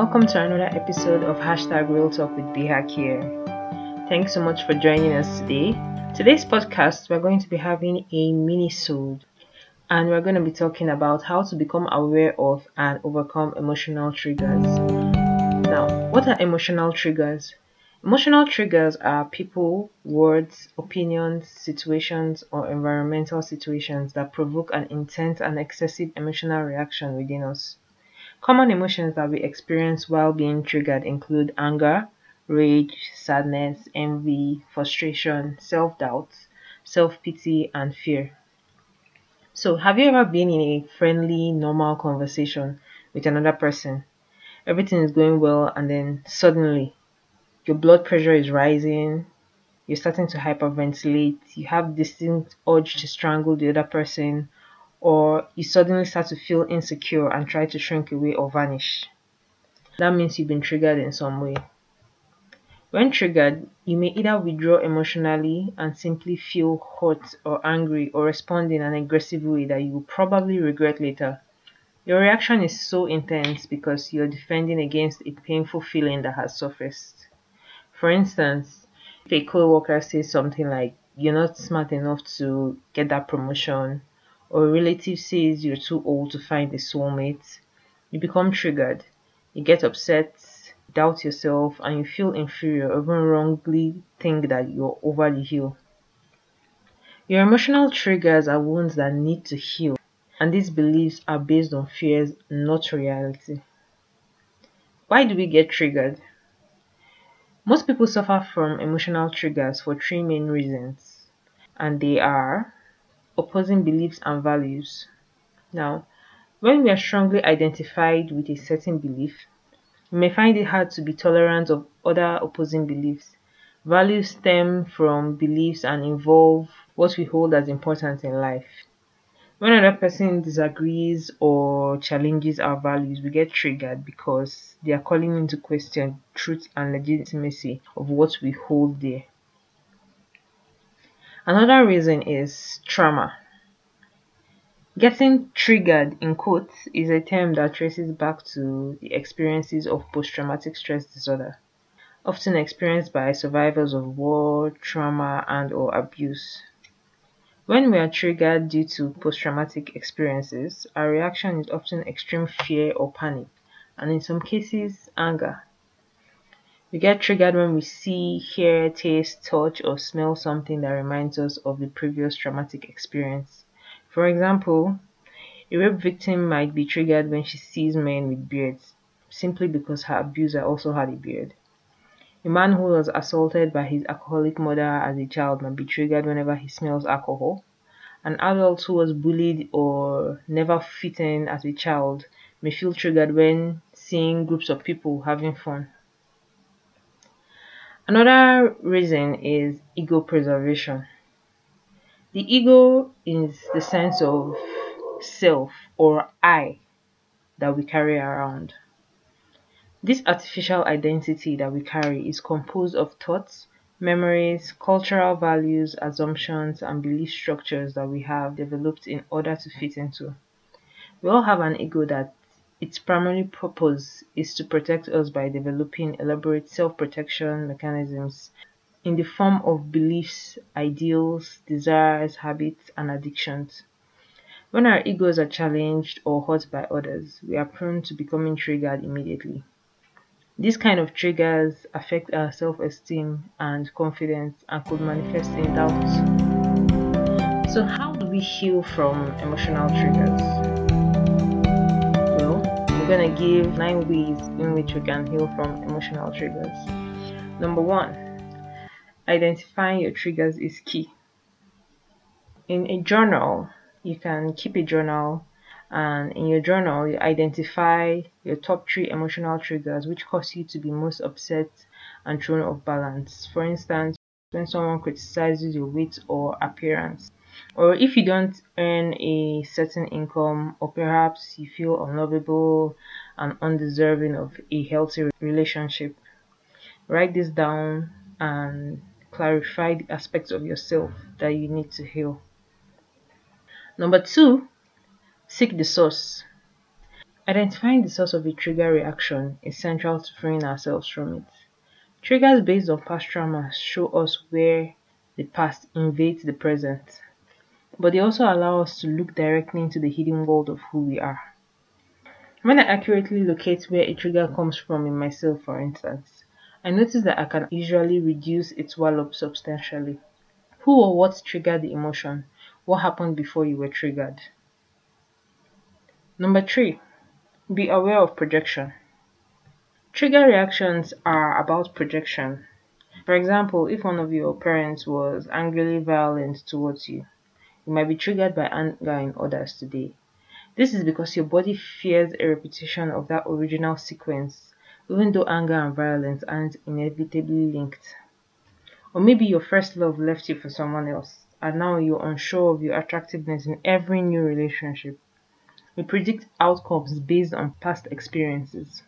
Welcome to another episode of Hashtag Real Talk with Bihak here. Thanks so much for joining us today. Today's podcast, we're going to be having a mini-sode and we're going to be talking about how to become aware of and overcome emotional triggers. Now, what are emotional triggers? Emotional triggers are people, words, opinions, situations, or environmental situations that provoke an intense and excessive emotional reaction within us. Common emotions that we experience while being triggered include anger, rage, sadness, envy, frustration, self doubt, self pity, and fear. So, have you ever been in a friendly, normal conversation with another person? Everything is going well, and then suddenly your blood pressure is rising, you're starting to hyperventilate, you have distinct urge to strangle the other person, or you suddenly start to feel insecure and try to shrink away or vanish. That means you've been triggered in some way. When triggered, you may either withdraw emotionally and simply feel hurt or angry or respond in an aggressive way that you will probably regret later. Your reaction is so intense because you're defending against a painful feeling that has surfaced. For instance, if a coworker says something like, You're not smart enough to get that promotion, or a relative says you're too old to find a soulmate, you become triggered. You get upset, doubt yourself, and you feel inferior, or even wrongly think that you're over the hill. Your emotional triggers are wounds that need to heal, and these beliefs are based on fears, not reality. Why do we get triggered? Most people suffer from emotional triggers for three main reasons, and they are opposing beliefs and values. Now, when we are strongly identified with a certain belief, we may find it hard to be tolerant of other opposing beliefs. Values stem from beliefs and involve what we hold as important in life. When another person disagrees or challenges our values, we get triggered because they are calling into question truth and legitimacy of what we hold dear. Another reason is trauma. Getting triggered in quotes is a term that traces back to the experiences of post traumatic stress disorder, often experienced by survivors of war, trauma, and or abuse. When we are triggered due to post traumatic experiences, our reaction is often extreme fear or panic, and in some cases, anger. We get triggered when we see, hear, taste, touch, or smell something that reminds us of the previous traumatic experience. For example, a rape victim might be triggered when she sees men with beards, simply because her abuser also had a beard. A man who was assaulted by his alcoholic mother as a child might be triggered whenever he smells alcohol. An adult who was bullied or never fit in as a child may feel triggered when seeing groups of people having fun. Another reason is ego preservation. The ego is the sense of self or I that we carry around. This artificial identity that we carry is composed of thoughts, memories, cultural values, assumptions, and belief structures that we have developed in order to fit into. We all have an ego that its primary purpose is to protect us by developing elaborate self protection mechanisms in the form of beliefs, ideals, desires, habits, and addictions. When our egos are challenged or hurt by others, we are prone to becoming triggered immediately. These kind of triggers affect our self-esteem and confidence and could manifest in doubt. So how do we heal from emotional triggers? Going to give nine ways in which we can heal from emotional triggers. Number one, identifying your triggers is key. In a journal, you can keep a journal and in your journal you identify your top three emotional triggers which cause you to be most upset and thrown off balance for instance when someone criticizes your weight or appearance or if you don't earn a certain income or perhaps you feel unlovable and undeserving of a healthy relationship write this down and clarify the aspects of yourself that you need to heal number two seek the source. Identifying the source of a trigger reaction is central to freeing ourselves from it. Triggers based on past traumas show us where the past invades the present, but they also allow us to look directly into the hidden world of who we are. When I accurately locate where a trigger comes from in myself, for instance, I notice that I can usually reduce its wallop substantially. Who or what triggered the emotion? What happened before you were triggered? Number three, be aware of projection. Trigger reactions are about projection. For example, if one of your parents was angrily violent towards you, you might be triggered by anger in others today. This is because your body fears a repetition of that original sequence, even though anger and violence aren't inevitably linked. Or maybe your first love left you for someone else, and now you're unsure of your attractiveness in every new relationship. We predict outcomes based on past experiences.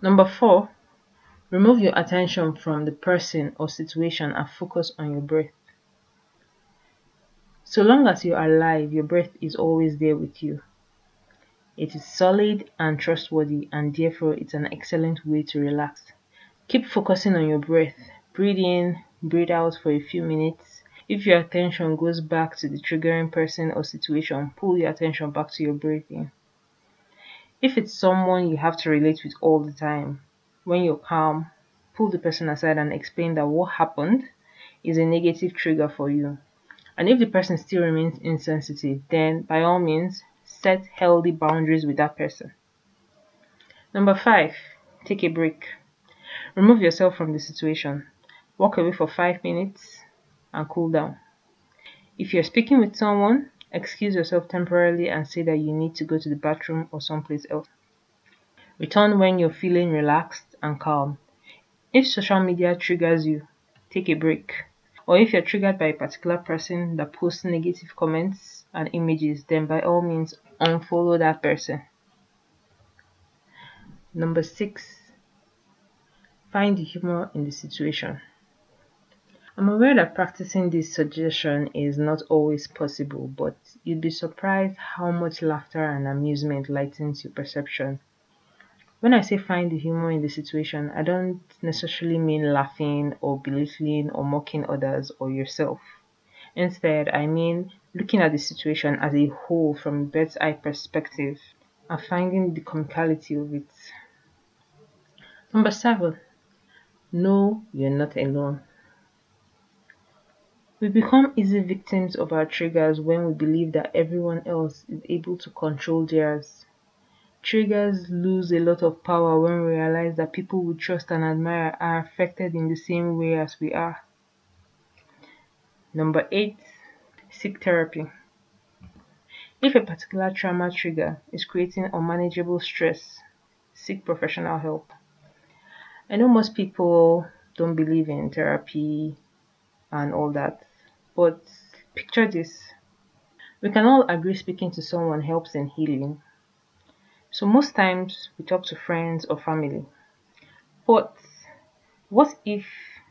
Number four, remove your attention from the person or situation and focus on your breath. So long as you are alive, your breath is always there with you. It is solid and trustworthy, and therefore, it's an excellent way to relax. Keep focusing on your breath. Breathe in, breathe out for a few minutes. If your attention goes back to the triggering person or situation, pull your attention back to your breathing. If it's someone you have to relate with all the time, when you're calm, pull the person aside and explain that what happened is a negative trigger for you and if the person still remains insensitive, then by all means, set healthy boundaries with that person. Number five, take a break. Remove yourself from the situation. Walk away for five minutes and cool down. If you're speaking with someone, excuse yourself temporarily and say that you need to go to the bathroom or someplace else. Return when you're feeling relaxed and calm. If social media triggers you, take a break or if you're triggered by a particular person that posts negative comments and images, then by all means unfollow that person. Number six, find the humor in the situation. I'm aware that practicing this suggestion is not always possible, but you'd be surprised how much laughter and amusement lightens your perception when I say find the humor in the situation, I don't necessarily mean laughing or belittling or mocking others or yourself. Instead, I mean looking at the situation as a whole from a bird's eye perspective and finding the comicality of it. Number seven, no, you're not alone. We become easy victims of our triggers when we believe that everyone else is able to control theirs. Triggers lose a lot of power when we realize that people we trust and admire are affected in the same way as we are. Number eight, seek therapy. If a particular trauma trigger is creating unmanageable stress, seek professional help. I know most people don't believe in therapy and all that, but picture this. We can all agree speaking to someone helps in healing, so most times we talk to friends or family. But what if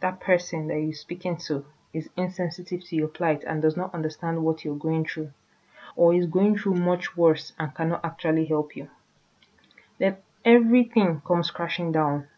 that person that you're speaking to is insensitive to your plight and does not understand what you're going through, or is going through much worse and cannot actually help you? Then everything comes crashing down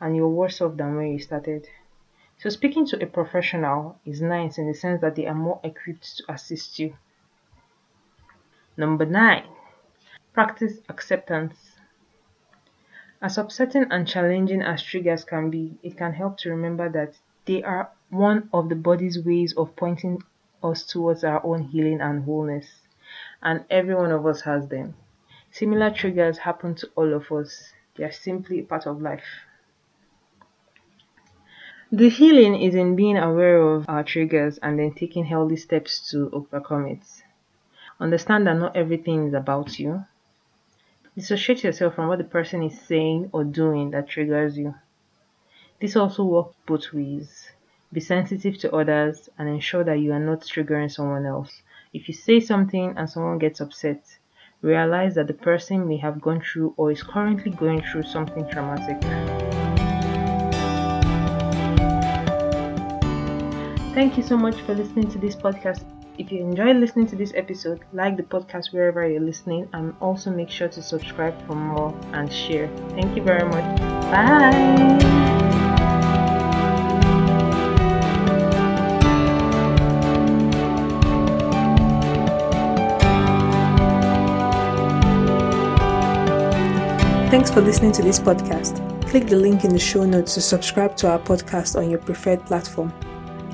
and you're worse off than where you started. So speaking to a professional is nice in the sense that they are more equipped to assist you. Number nine, Practice acceptance. As upsetting and challenging as triggers can be, it can help to remember that they are one of the body's ways of pointing us towards our own healing and wholeness, and every one of us has them. Similar triggers happen to all of us, they are simply part of life. The healing is in being aware of our triggers and then taking healthy steps to overcome it. Understand that not everything is about you. Dissociate yourself from what the person is saying or doing that triggers you. This also works both ways. Be sensitive to others and ensure that you are not triggering someone else. If you say something and someone gets upset, realize that the person may have gone through or is currently going through something traumatic. Thank you so much for listening to this podcast. If you enjoyed listening to this episode, like the podcast wherever you're listening and also make sure to subscribe for more and share. Thank you very much. Bye. Thanks for listening to this podcast. Click the link in the show notes to subscribe to our podcast on your preferred platform.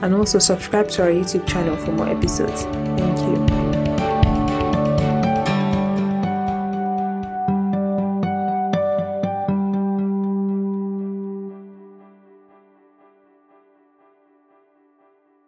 And also subscribe to our YouTube channel for more episodes. Thank